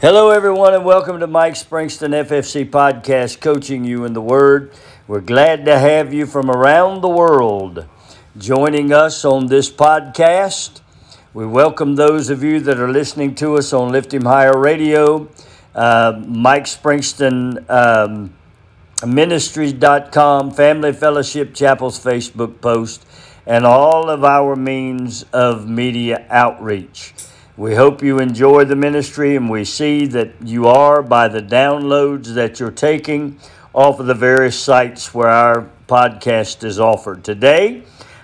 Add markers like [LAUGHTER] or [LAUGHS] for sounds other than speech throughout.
Hello, everyone, and welcome to Mike Springston FFC Podcast, coaching you in the Word. We're glad to have you from around the world joining us on this podcast. We welcome those of you that are listening to us on Lift Him Higher Radio, uh, Mike Springston um, Ministries.com, Family Fellowship Chapel's Facebook post, and all of our means of media outreach. We hope you enjoy the ministry, and we see that you are by the downloads that you're taking off of the various sites where our podcast is offered. Today,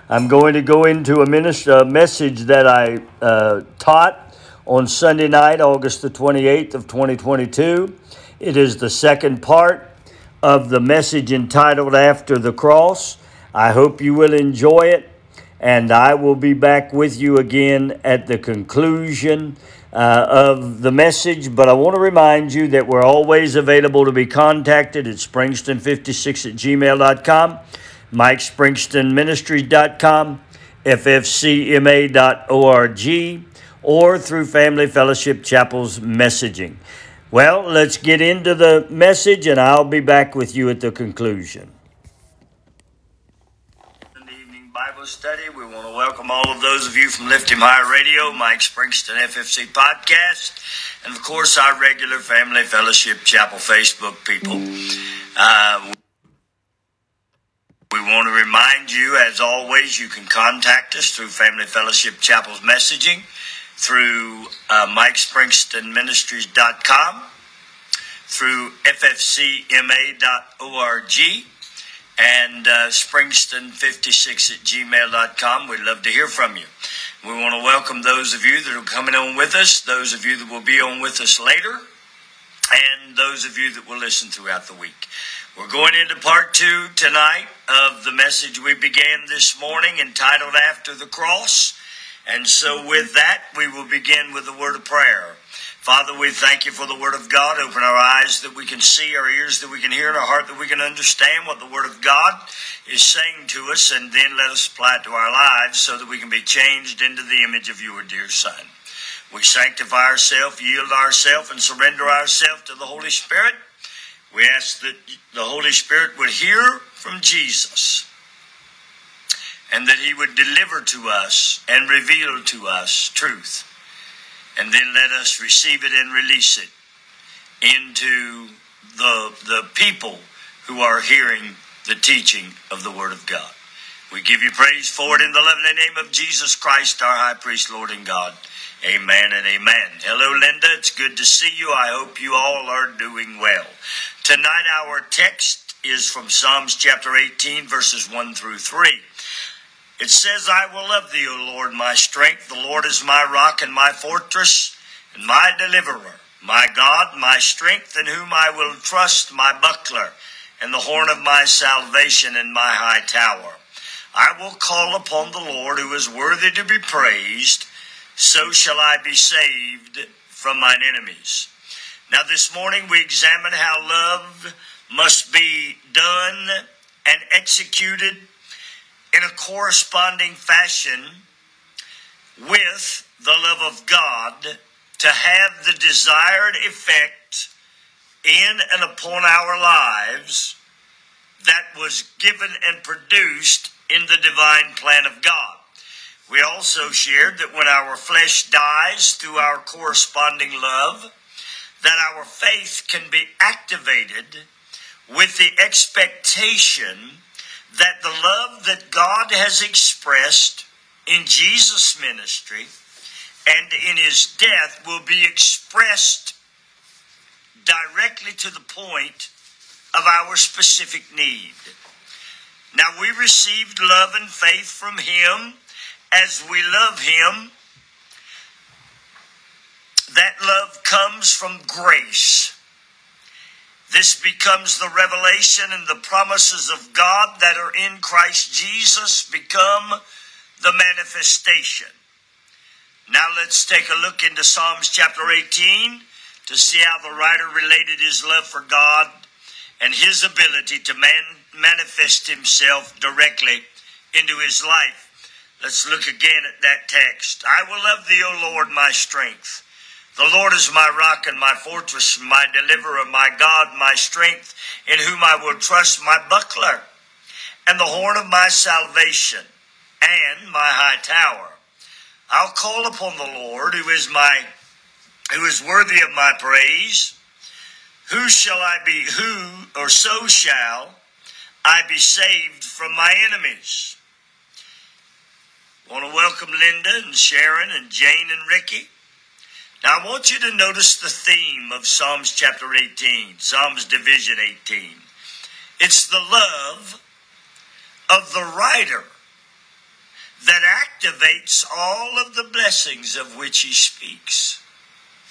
I'm going to go into a, minister, a message that I uh, taught on Sunday night, August the 28th of 2022. It is the second part of the message entitled After the Cross. I hope you will enjoy it and I will be back with you again at the conclusion uh, of the message. But I want to remind you that we're always available to be contacted at springston56 at gmail.com, mikespringstonministries.com, ffcma.org, or through Family Fellowship Chapel's messaging. Well, let's get into the message, and I'll be back with you at the conclusion. Bible study. We want to welcome all of those of you from Lift Him Higher Radio, Mike Springston FFC podcast, and of course our regular Family Fellowship Chapel Facebook people. Uh, we want to remind you, as always, you can contact us through Family Fellowship Chapel's messaging, through uh, MikeSpringstonMinistries.com, through FFCMA.org and uh, springston56 at gmail.com. We'd love to hear from you. We want to welcome those of you that are coming on with us, those of you that will be on with us later, and those of you that will listen throughout the week. We're going into part two tonight of the message we began this morning entitled After the Cross. And so, with that, we will begin with the word of prayer. Father, we thank you for the Word of God. Open our eyes that we can see, our ears that we can hear, and our heart that we can understand what the Word of God is saying to us, and then let us apply it to our lives so that we can be changed into the image of your dear Son. We sanctify ourselves, yield ourselves, and surrender ourselves to the Holy Spirit. We ask that the Holy Spirit would hear from Jesus and that He would deliver to us and reveal to us truth and then let us receive it and release it into the, the people who are hearing the teaching of the Word of God. We give you praise for it in the lovely name of Jesus Christ, our high priest, Lord and God. Amen and amen. Hello, Linda. It's good to see you. I hope you all are doing well. Tonight, our text is from Psalms chapter 18, verses 1 through 3. It says, I will love thee, O Lord, my strength. The Lord is my rock and my fortress and my deliverer, my God, my strength, in whom I will trust, my buckler, and the horn of my salvation and my high tower. I will call upon the Lord, who is worthy to be praised. So shall I be saved from mine enemies. Now, this morning we examine how love must be done and executed in a corresponding fashion with the love of God to have the desired effect in and upon our lives that was given and produced in the divine plan of God. We also shared that when our flesh dies through our corresponding love, that our faith can be activated with the expectation that the love that God has expressed in Jesus' ministry and in his death will be expressed directly to the point of our specific need. Now, we received love and faith from him as we love him. That love comes from grace. This becomes the revelation and the promises of God that are in Christ Jesus become the manifestation. Now let's take a look into Psalms chapter 18 to see how the writer related his love for God and his ability to man- manifest himself directly into his life. Let's look again at that text. I will love thee, O Lord, my strength. The Lord is my rock and my fortress, my deliverer, my God, my strength, in whom I will trust, my buckler, and the horn of my salvation, and my high tower. I'll call upon the Lord, who is my who is worthy of my praise. Who shall I be? Who or so shall I be saved from my enemies? I want to welcome Linda and Sharon and Jane and Ricky. Now I want you to notice the theme of Psalms chapter 18, Psalms division 18. It's the love of the writer that activates all of the blessings of which he speaks.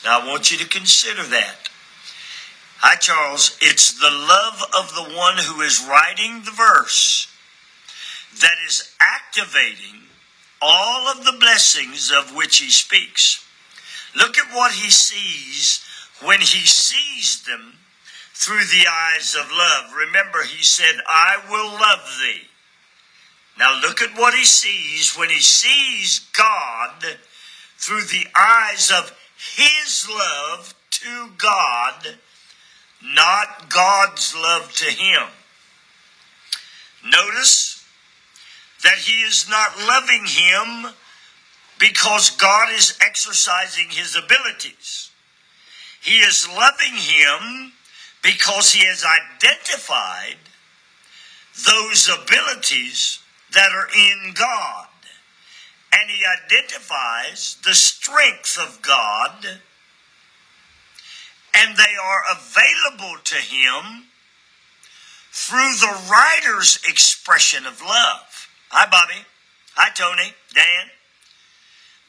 Now I want you to consider that. Hi, Charles. It's the love of the one who is writing the verse that is activating all of the blessings of which he speaks. Look at what he sees when he sees them through the eyes of love. Remember, he said, I will love thee. Now look at what he sees when he sees God through the eyes of his love to God not God's love to him. Notice that he is not loving him because God is exercising his abilities. He is loving him because he has identified those abilities that are in God. And he identifies the strength of God and they are available to him through the writer's expression of love. Hi, Bobby. Hi, Tony. Dan.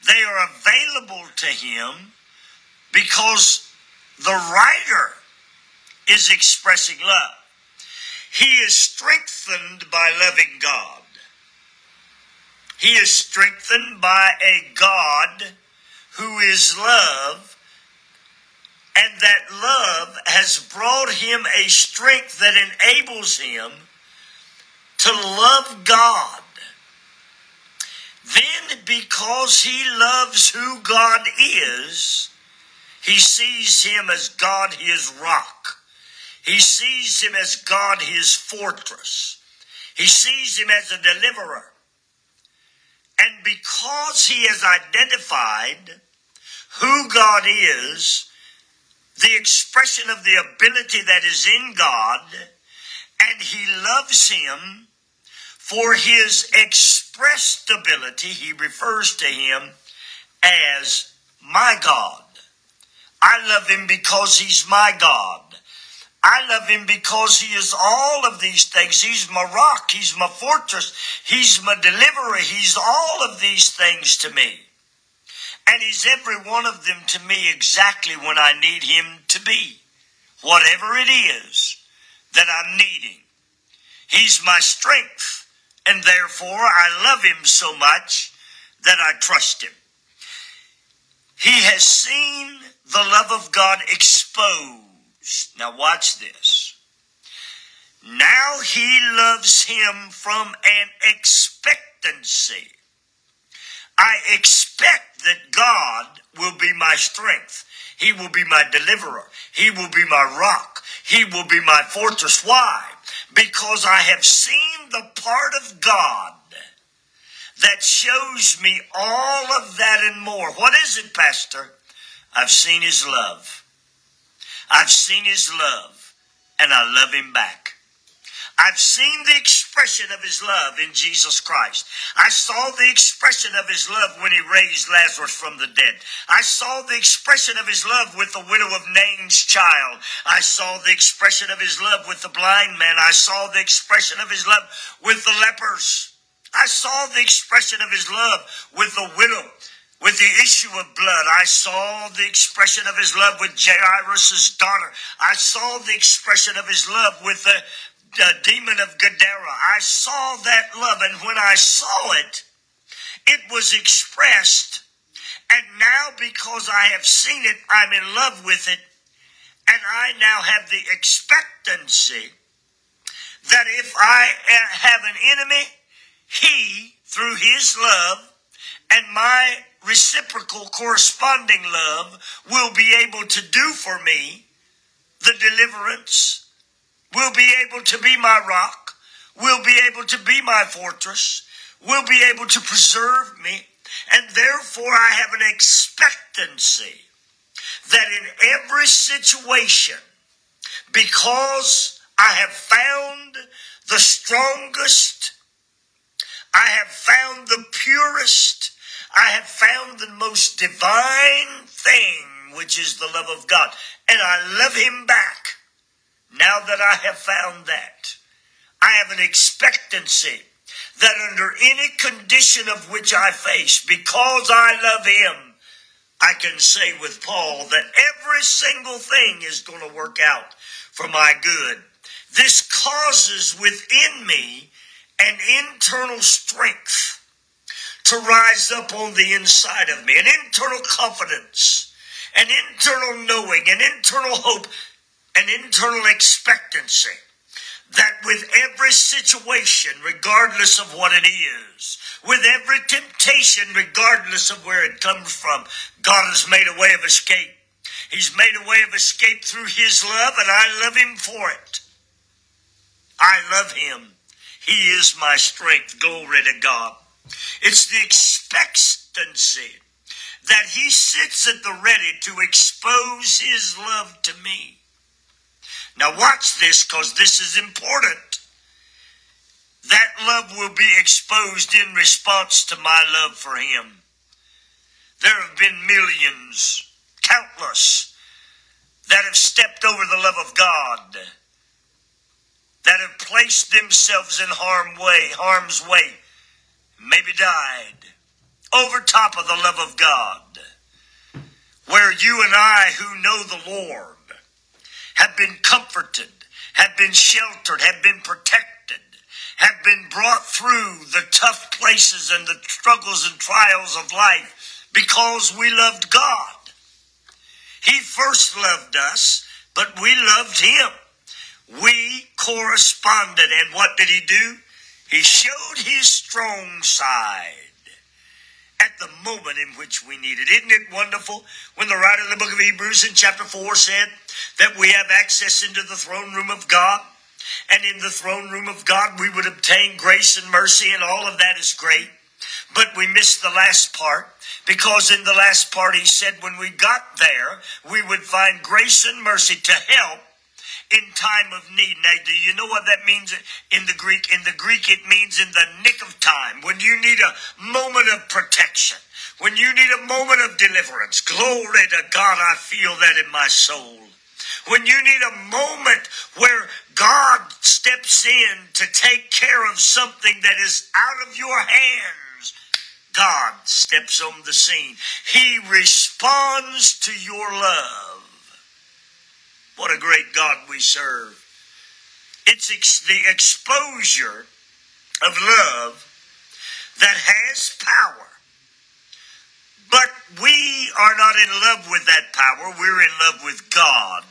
They are available to him because the writer is expressing love. He is strengthened by loving God. He is strengthened by a God who is love and that love has brought him a strength that enables him to love God. Then, because he loves who God is, he sees him as God his rock. He sees him as God his fortress. He sees him as a deliverer. And because he has identified who God is, the expression of the ability that is in God, and he loves him for his expressed ability. He refers to him as my God. I love him because he's my God. I love him because he is all of these things. He's my rock. He's my fortress. He's my deliverer. He's all of these things to me. And He's every one of them to me exactly when I need Him to be. Whatever it is that I'm needing. He's my strength. And therefore I love Him so much that I trust Him. He has seen the love of God exposed. Now watch this. Now he loves him from an expectancy. I expect that God will be my strength. He will be my deliverer. He will be my rock. He will be my fortress. Why? Because I have seen the part of God that shows me all of that and more. What is it, Pastor? I've seen His love. I've seen His love, and I love Him back. I've seen the expression of his love in Jesus Christ. I saw the expression of his love when he raised Lazarus from the dead. I saw the expression of his love with the widow of Nain's child. I saw the expression of his love with the blind man. I saw the expression of his love with the lepers. I saw the expression of his love with the widow with the issue of blood. I saw the expression of his love with Jairus' daughter. I saw the expression of his love with the the demon of Gadara. I saw that love, and when I saw it, it was expressed. And now, because I have seen it, I'm in love with it, and I now have the expectancy that if I eh, have an enemy, he, through his love and my reciprocal corresponding love will be able to do for me the deliverance, will be able to be my rock, will be able to be my fortress, will be able to preserve me, and therefore I have an expectancy that in every situation, because I have found the strongest, I have found the purest, I have found the most divine thing, which is the love of God, and I love Him back. Now that I have found that, I have an expectancy that under any condition of which I face, because I love Him, I can say with Paul that every single thing is going to work out for my good. This causes within me an internal strength to rise up on the inside of me, an internal confidence, an internal knowing, an internal hope, an internal expectancy that with every situation, regardless of what it is, with every temptation, regardless of where it comes from, God has made a way of escape. He's made a way of escape through His love, and I love Him for it. I love Him. He is my strength. Glory to God. It's the expectancy that He sits at the ready to expose His love to me. Now, watch this because this is important. That love will be exposed in response to my love for Him. There have been millions, countless, that have stepped over the love of God, that have placed themselves in harm way, harm's way, maybe died, over top of the love of God. Where you and I, who know the Lord, have been comforted, have been sheltered, have been protected, have been brought through the tough places and the struggles and trials of life because we loved God. He first loved us, but we loved Him. We corresponded, and what did He do? He showed His strong side at the moment in which we need it. Isn't it wonderful when the writer of the book of Hebrews in chapter 4 said that we have access into the throne room of God? And in the throne room of God, we would obtain grace and mercy, and all of that is great. But we missed the last part because in the last part, he said when we got there, we would find grace and mercy to help in time of need. Now, do you know what that means in the Greek? In the Greek, it means in the nick of time, when you need a moment of protection, when you need a moment of deliverance. Glory to God, I feel that in my soul. When you need a moment where God steps in to take care of something that is out of your hands, God steps on the scene. He responds to your love. What a great God we serve. It's ex- the exposure of love that has power. But we are not in love with that power. We're in love with God.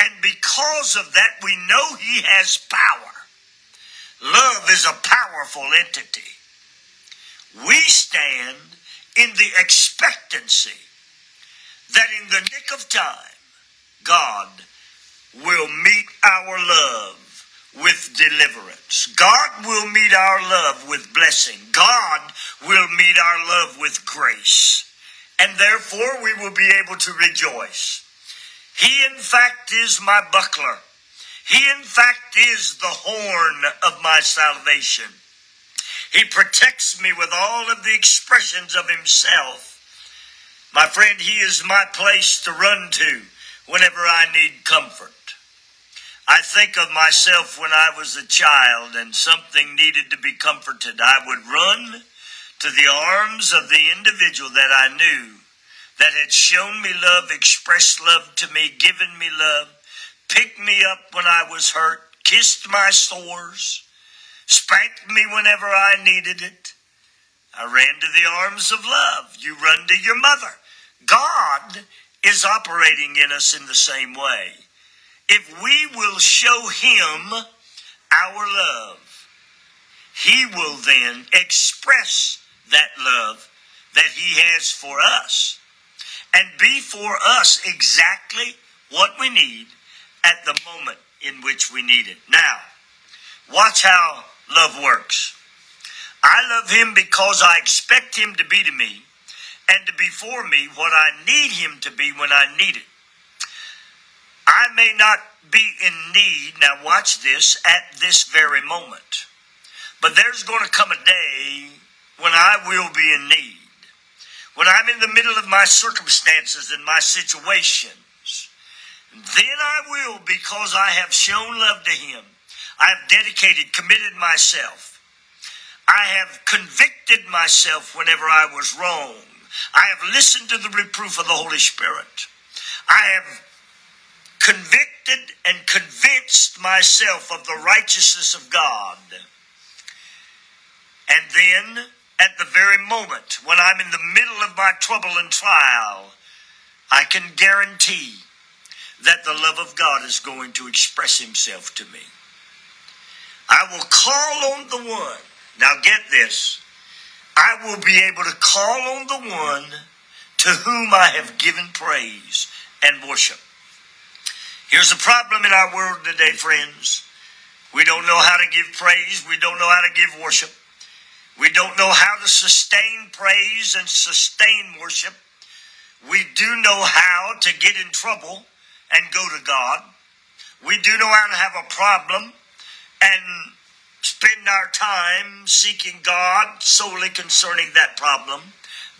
And because of that, we know He has power. Love is a powerful entity. We stand in the expectancy that in the nick of time, God will meet our love with deliverance. God will meet our love with blessing. God will meet our love with grace. And therefore we will be able to rejoice. He, in fact, is my buckler. He, in fact, is the horn of my salvation. He protects me with all of the expressions of himself. My friend, he is my place to run to whenever I need comfort. I think of myself when I was a child and something needed to be comforted. I would run to the arms of the individual that I knew that had shown me love, expressed love to me, given me love, picked me up when I was hurt, kissed my sores, spanked me whenever I needed it. I ran to the arms of love. You run to your mother. God is operating in us in the same way. If we will show Him our love, He will then express that love that He has for us and be for us exactly what we need at the moment in which we need it. Now, watch how love works. I love Him because I expect Him to be to me and to be for me what I need Him to be when I need it. I may not be in need, now watch this, at this very moment. But there's going to come a day when I will be in need. When I'm in the middle of my circumstances and my situations. Then I will because I have shown love to Him. I have dedicated, committed myself. I have convicted myself whenever I was wrong. I have listened to the reproof of the Holy Spirit. I have convicted and convinced myself of the righteousness of God. And then, at the very moment when I'm in the middle of my trouble and trial, I can guarantee that the love of God is going to express Himself to me. I will call on the one. Now, get this. I will be able to call on the one to whom I have given praise and worship. Here's the problem in our world today, friends. We don't know how to give praise. We don't know how to give worship. We don't know how to sustain praise and sustain worship. We do know how to get in trouble and go to God. We do know how to have a problem and spend our time seeking God solely concerning that problem,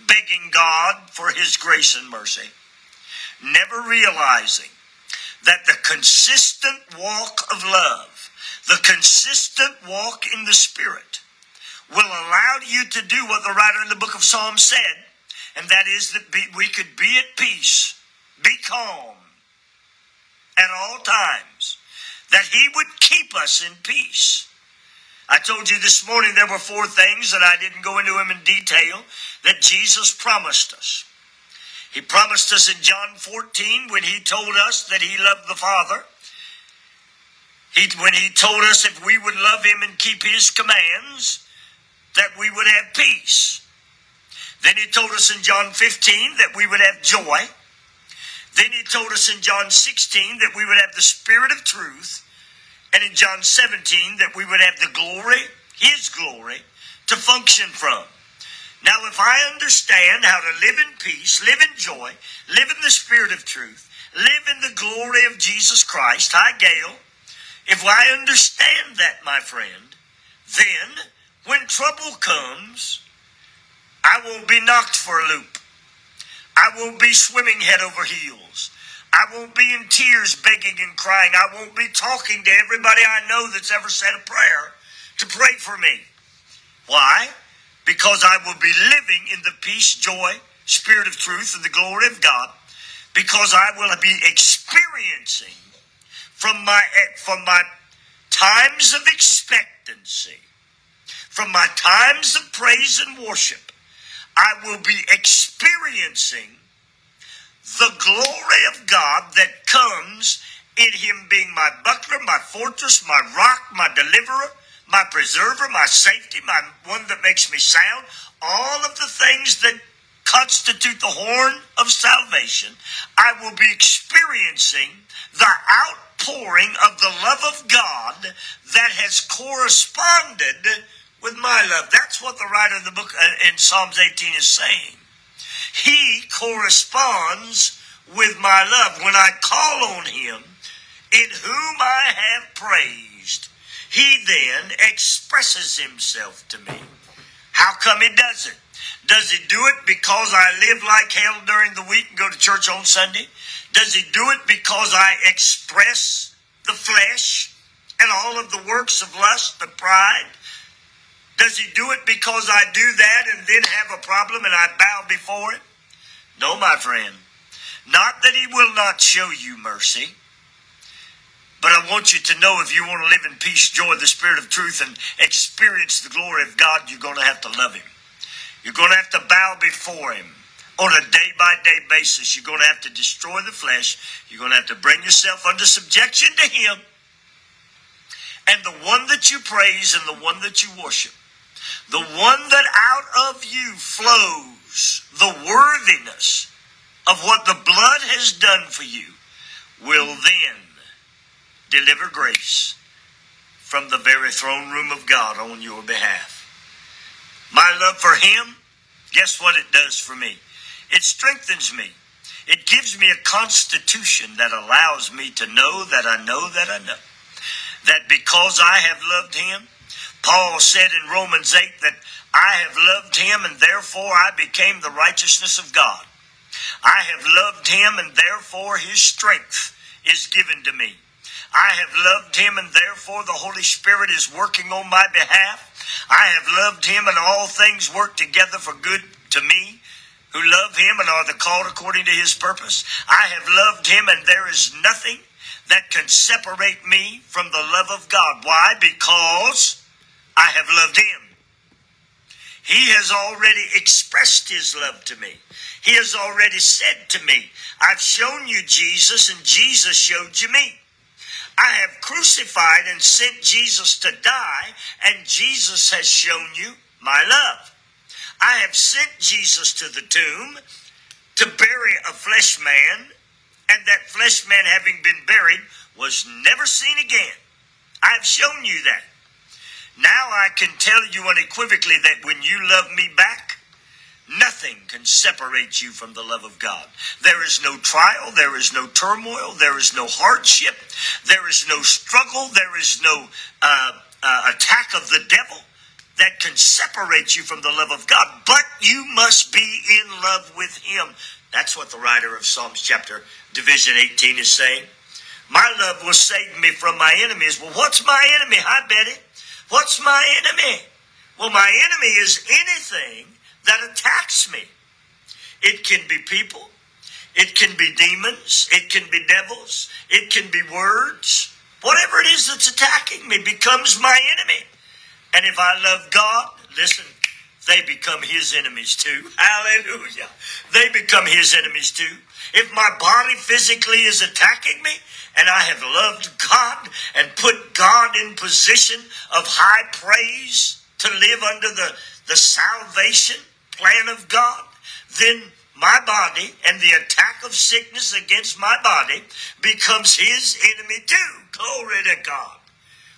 begging God for His grace and mercy, never realizing that the consistent walk of love, the consistent walk in the Spirit, will allow you to do what the writer in the book of Psalms said, and that is that we could be at peace, be calm at all times, that He would keep us in peace. I told you this morning there were four things, that I didn't go into them in detail, that Jesus promised us. He promised us in John 14 when he told us that he loved the Father. He, when he told us if we would love him and keep his commands, that we would have peace. Then he told us in John 15 that we would have joy. Then he told us in John 16 that we would have the spirit of truth. And in John 17 that we would have the glory, his glory, to function from. Now, if I understand how to live in peace, live in joy, live in the spirit of truth, live in the glory of Jesus Christ, hi, Gail, if I understand that, my friend, then when trouble comes, I won't be knocked for a loop. I won't be swimming head over heels. I won't be in tears begging and crying. I won't be talking to everybody I know that's ever said a prayer to pray for me. Why? because I will be living in the peace, joy, spirit of truth, and the glory of God, because I will be experiencing from my eh, from my times of expectancy, from my times of praise and worship, I will be experiencing the glory of God that comes in Him being my buckler, my fortress, my rock, my deliverer, my preserver, my safety, my one that makes me sound, all of the things that constitute the horn of salvation, I will be experiencing the outpouring of the love of God that has corresponded with my love. That's what the writer of the book uh, in Psalms 18 is saying. He corresponds with my love. When I call on him, in whom I have praised, he then expresses himself to me. How come he does it? Does he do it because I live like hell during the week and go to church on Sunday? Does he do it because I express the flesh and all of the works of lust and pride? Does he do it because I do that and then have a problem and I bow before it? No, my friend. Not that he will not show you mercy. But I want you to know if you want to live in peace, joy, the spirit of truth, and experience the glory of God, you're going to have to love Him. You're going to have to bow before Him on a day by day basis. You're going to have to destroy the flesh. You're going to have to bring yourself under subjection to Him. And the one that you praise and the one that you worship, the one that out of you flows the worthiness of what the blood has done for you will then deliver grace from the very throne room of God on your behalf. My love for Him, guess what it does for me? It strengthens me. It gives me a constitution that allows me to know that I know that I know. That because I have loved Him, Paul said in Romans 8 that I have loved Him and therefore I became the righteousness of God. I have loved Him and therefore His strength is given to me. I have loved him, and therefore the Holy Spirit is working on my behalf. I have loved him, and all things work together for good to me who love him and are the called according to his purpose. I have loved him, and there is nothing that can separate me from the love of God. Why? Because I have loved him. He has already expressed his love to me. He has already said to me, I've shown you Jesus, and Jesus showed you me. I have crucified and sent Jesus to die, and Jesus has shown you my love. I have sent Jesus to the tomb to bury a flesh man, and that flesh man, having been buried, was never seen again. I have shown you that. Now I can tell you unequivocally that when you love me back, Nothing can separate you from the love of God. There is no trial, there is no turmoil, there is no hardship, there is no struggle, there is no uh, uh, attack of the devil that can separate you from the love of God. But you must be in love with Him. That's what the writer of Psalms chapter division 18 is saying. My love will save me from my enemies. Well, what's my enemy? Hi, Betty. What's my enemy? Well, my enemy is anything that attacks me. It can be people, it can be demons, it can be devils, it can be words. Whatever it is that's attacking me becomes my enemy. And if I love God, listen, they become his enemies too. [LAUGHS] Hallelujah. They become his enemies too. If my body physically is attacking me, and I have loved God and put God in position of high praise to live under the, the salvation plan of God, then my body and the attack of sickness against my body becomes his enemy too. Glory to God.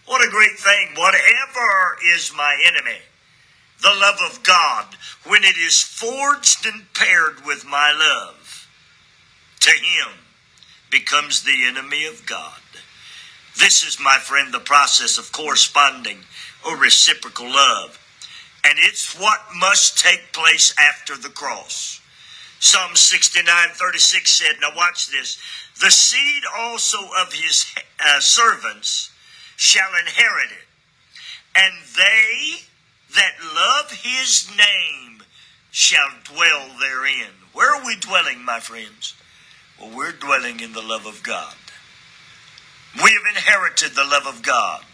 What a great thing. Whatever is my enemy, the love of God, when it is forged and paired with my love to him, becomes the enemy of God. This is, my friend, the process of corresponding or reciprocal love. And it's what must take place after the cross. Psalm 69 36 said, Now watch this. The seed also of his uh, servants shall inherit it, and they that love his name shall dwell therein. Where are we dwelling, my friends? Well, we're dwelling in the love of God. We have inherited the love of God.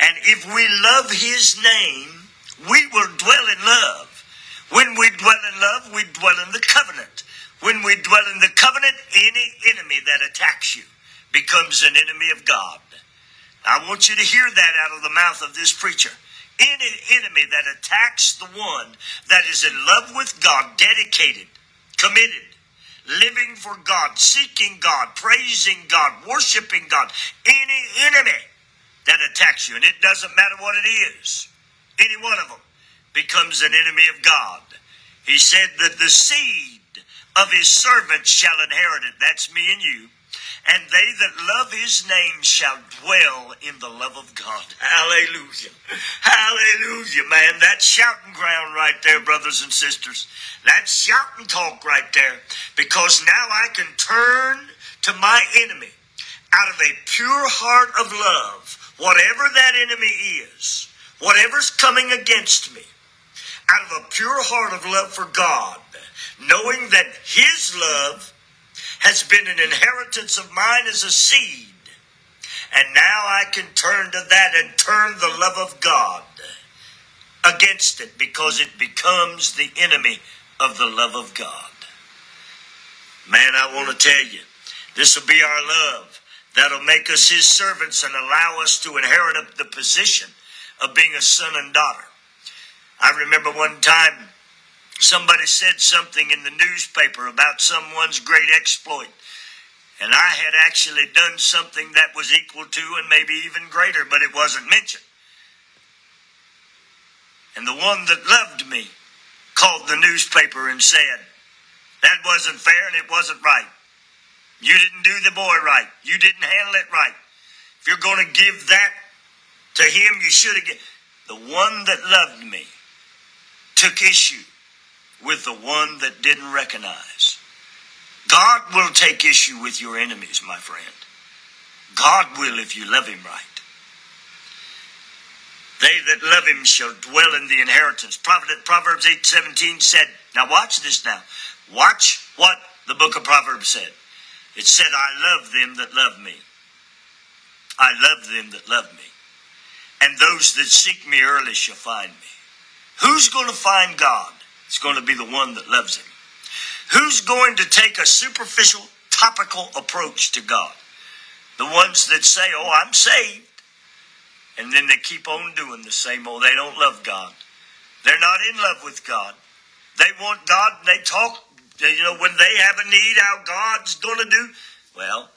And if we love his name, we will dwell in love. When we dwell in love, we dwell in the covenant. When we dwell in the covenant, any enemy that attacks you becomes an enemy of God. I want you to hear that out of the mouth of this preacher. Any enemy that attacks the one that is in love with God, dedicated, committed, living for God, seeking God, praising God, worshiping God, any enemy that attacks you, and it doesn't matter what it is, any one of them becomes an enemy of God. He said that the seed of his servants shall inherit it. That's me and you. And they that love his name shall dwell in the love of God. Hallelujah. Hallelujah, man. That shouting ground right there, brothers and sisters. That shouting talk right there. Because now I can turn to my enemy out of a pure heart of love, whatever that enemy is whatever's coming against me, out of a pure heart of love for God, knowing that His love has been an inheritance of mine as a seed. And now I can turn to that and turn the love of God against it because it becomes the enemy of the love of God. Man, I want to tell you, this will be our love that'll make us His servants and allow us to inherit the position of being a son and daughter. I remember one time Somebody said something in the newspaper about someone's great exploit. And I had actually done something that was equal to and maybe even greater, but it wasn't mentioned. And the one that loved me called the newspaper and said, That wasn't fair and it wasn't right. You didn't do the boy right. You didn't handle it right. If you're going to give that to him, you should have given. The one that loved me took issue with the one that didn't recognize. God will take issue with your enemies, my friend. God will if you love him right. They that love him shall dwell in the inheritance. Proverbs 8 17 said, Now watch this now. Watch what the book of Proverbs said. It said, I love them that love me. I love them that love me. And those that seek me early shall find me. Who's going to find God? It's going to be the one that loves him. Who's going to take a superficial, topical approach to God? The ones that say, Oh, I'm saved. And then they keep on doing the same old. They don't love God. They're not in love with God. They want God, and they talk, you know, when they have a need, how God's going to do. Well,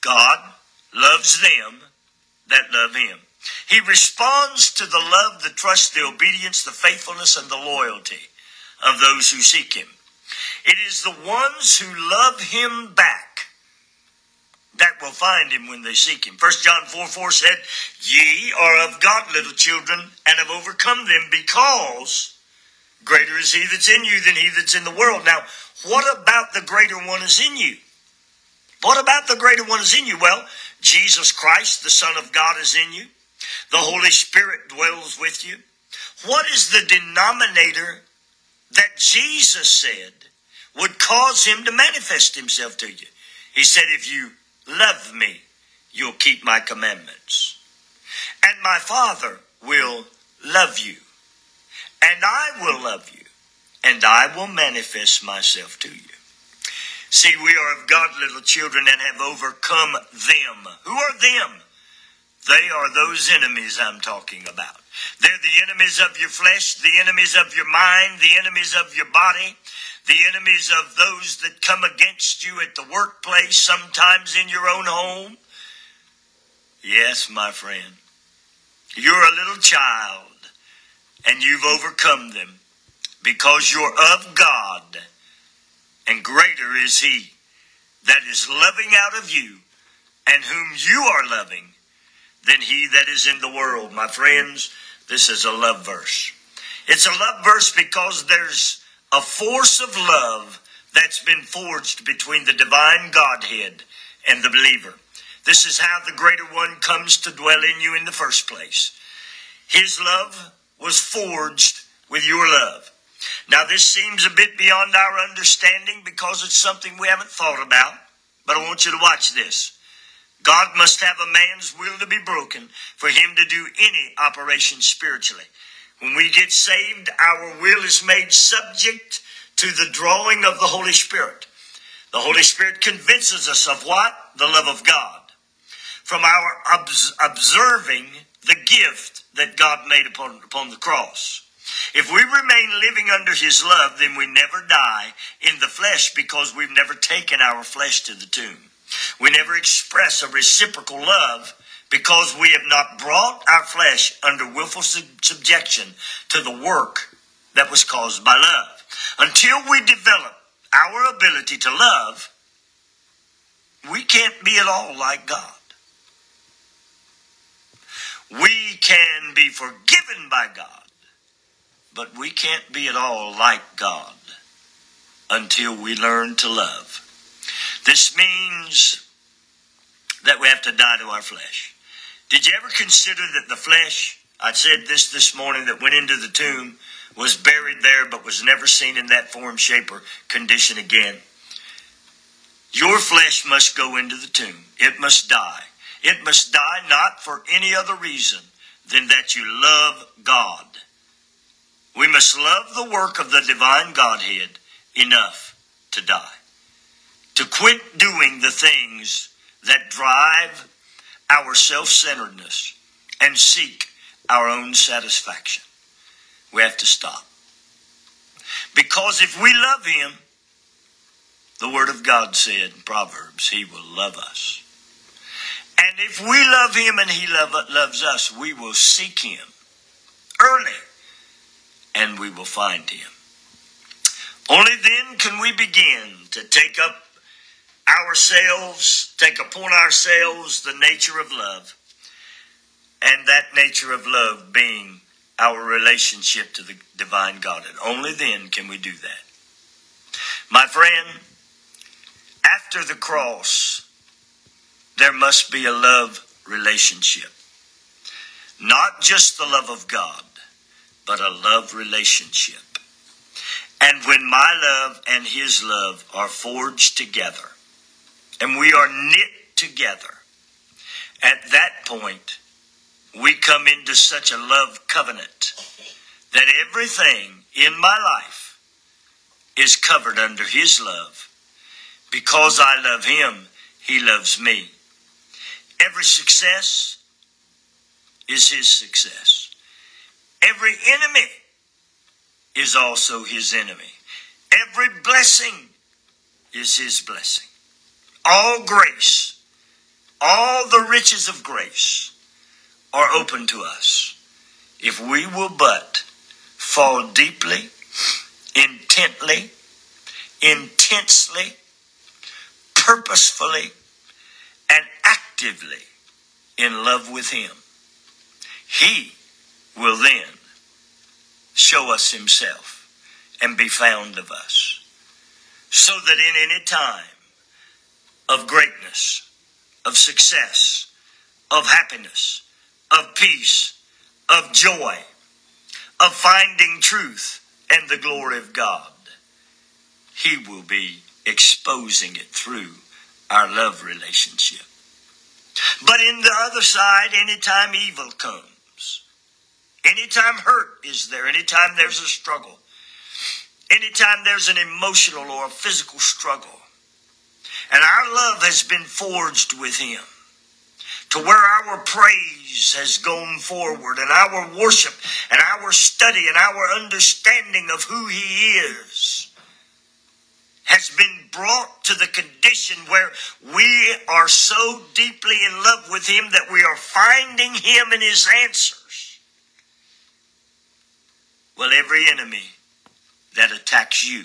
God loves them that love Him. He responds to the love, the trust, the obedience, the faithfulness, and the loyalty of those who seek Him. It is the ones who love Him back that will find Him when they seek Him. 1 John 4 4 said, Ye are of God, little children, and have overcome them because greater is He that's in you than He that's in the world. Now, what about the greater one is in you? What about the greater one is in you? Well, Jesus Christ, the Son of God, is in you. The Holy Spirit dwells with you. What is the denominator that Jesus said would cause him to manifest himself to you? He said, If you love me, you'll keep my commandments. And my Father will love you. And I will love you. And I will manifest myself to you. See, we are of God, little children, and have overcome them. Who are them? They are those enemies I'm talking about. They're the enemies of your flesh, the enemies of your mind, the enemies of your body, the enemies of those that come against you at the workplace, sometimes in your own home. Yes, my friend, you're a little child and you've overcome them because you're of God and greater is he that is loving out of you and whom you are loving than he that is in the world. My friends, this is a love verse. It's a love verse because there's a force of love that's been forged between the divine Godhead and the believer. This is how the greater one comes to dwell in you in the first place. His love was forged with your love. Now, this seems a bit beyond our understanding because it's something we haven't thought about, but I want you to watch this. God must have a man's will to be broken for him to do any operation spiritually. When we get saved, our will is made subject to the drawing of the Holy Spirit. The Holy Spirit convinces us of what? The love of God. From our observing the gift that God made upon, upon the cross. If we remain living under His love, then we never die in the flesh because we've never taken our flesh to the tomb. We never express a reciprocal love because we have not brought our flesh under willful sub- subjection to the work that was caused by love. Until we develop our ability to love, we can't be at all like God. We can be forgiven by God, but we can't be at all like God until we learn to love. This means that we have to die to our flesh. Did you ever consider that the flesh, I said this this morning, that went into the tomb was buried there but was never seen in that form, shape, or condition again? Your flesh must go into the tomb. It must die. It must die not for any other reason than that you love God. We must love the work of the divine Godhead enough to die to quit doing the things that drive our self centeredness and seek our own satisfaction. We have to stop. Because if we love him, the Word of God said in Proverbs, He will love us. And if we love Him and He love, loves us, we will seek Him early and we will find Him. Only then can we begin to take up ourselves, take upon ourselves the nature of love, and that nature of love being our relationship to the divine God. And only then can we do that. My friend, after the cross, there must be a love relationship. Not just the love of God, but a love relationship. And when my love and his love are forged together, and we are knit together, at that point, we come into such a love covenant that everything in my life is covered under his love. Because I love him, he loves me. Every success is his success. Every enemy is also his enemy. Every blessing is his blessing. All grace, all the riches of grace are open to us if we will but fall deeply, intently, intensely, purposefully, and actively in love with Him. He will then show us himself and be found of us. So that in any time of greatness, of success, of happiness, of peace, of joy, of finding truth and the glory of God, He will be exposing it through our love relationship. But in the other side, anytime evil comes, Anytime hurt is there, anytime there's a struggle, anytime there's an emotional or a physical struggle, and our love has been forged with Him to where our praise has gone forward and our worship and our study and our understanding of who He is has been brought to the condition where we are so deeply in love with Him that we are finding Him in His answers. well, every enemy that attacks you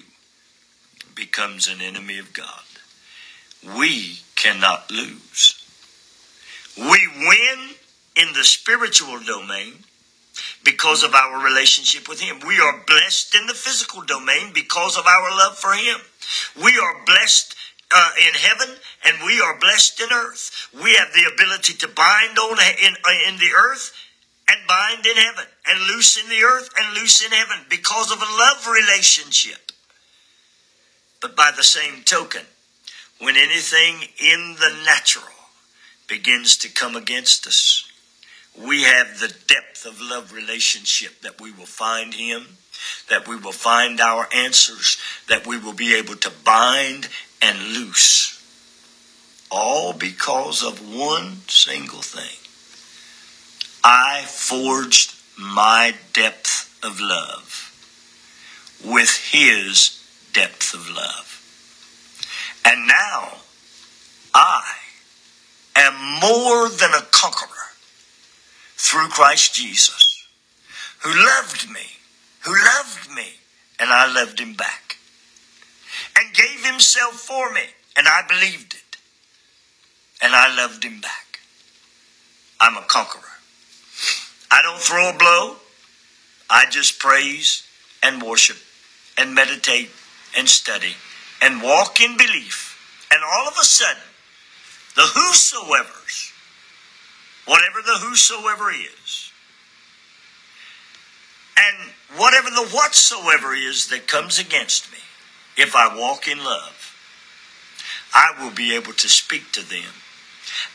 becomes an enemy of God. We cannot lose. We win in the spiritual domain because of our relationship with Him. We are blessed in the physical domain because of our love for Him. We are blessed uh, in heaven and we are blessed in earth. We have the ability to bind on in, uh, in the earth and bind in heaven, and loose in the earth, and loose in heaven because of a love relationship. But by the same token, when anything in the natural begins to come against us, we have the depth of love relationship that we will find Him, that we will find our answers, that we will be able to bind and loose. All because of one single thing I forged my depth of love with his depth of love. And now I am more than a conqueror through Christ Jesus, who loved me, who loved me, and I loved him back, and gave himself for me, and I believed it, and I loved him back. I'm a conqueror. I don't throw a blow. I just praise and worship and meditate and study and walk in belief. And all of a sudden, the whosoever's, whatever the whosoever is, and whatever the whatsoever is that comes against me, if I walk in love, I will be able to speak to them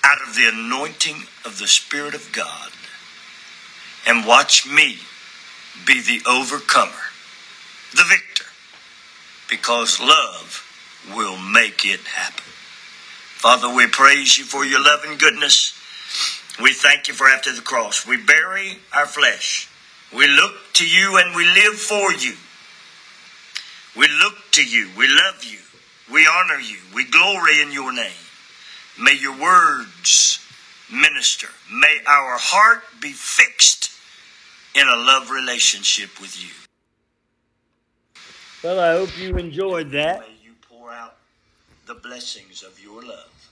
out of the anointing of the Spirit of God and watch me be the overcomer, the victor, because love will make it happen. Father, we praise you for your love and goodness. We thank you for after the cross. We bury our flesh. We look to you and we live for you. We look to you. We love you. We honor you. We glory in your name. May your words minister. May our heart be fixed in a love relationship with you. Well, I hope you enjoyed that. May you pour out the blessings of your love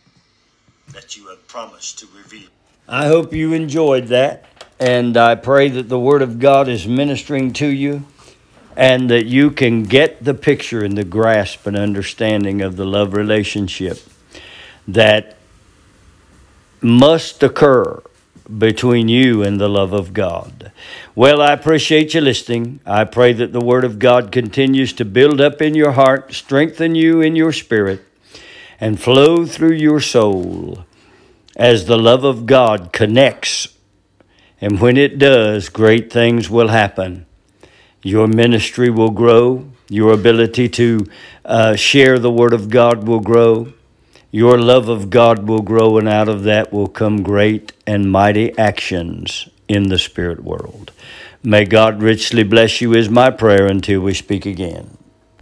that you have promised to reveal. I hope you enjoyed that, and I pray that the Word of God is ministering to you and that you can get the picture and the grasp and understanding of the love relationship that must occur between you and the love of God. Well, I appreciate you listening. I pray that the Word of God continues to build up in your heart, strengthen you in your spirit, and flow through your soul as the love of God connects. And when it does, great things will happen. Your ministry will grow. Your ability to uh, share the Word of God will grow. Your love of God will grow, and out of that will come great and mighty actions in the spirit world. May God richly bless you, is my prayer until we speak again.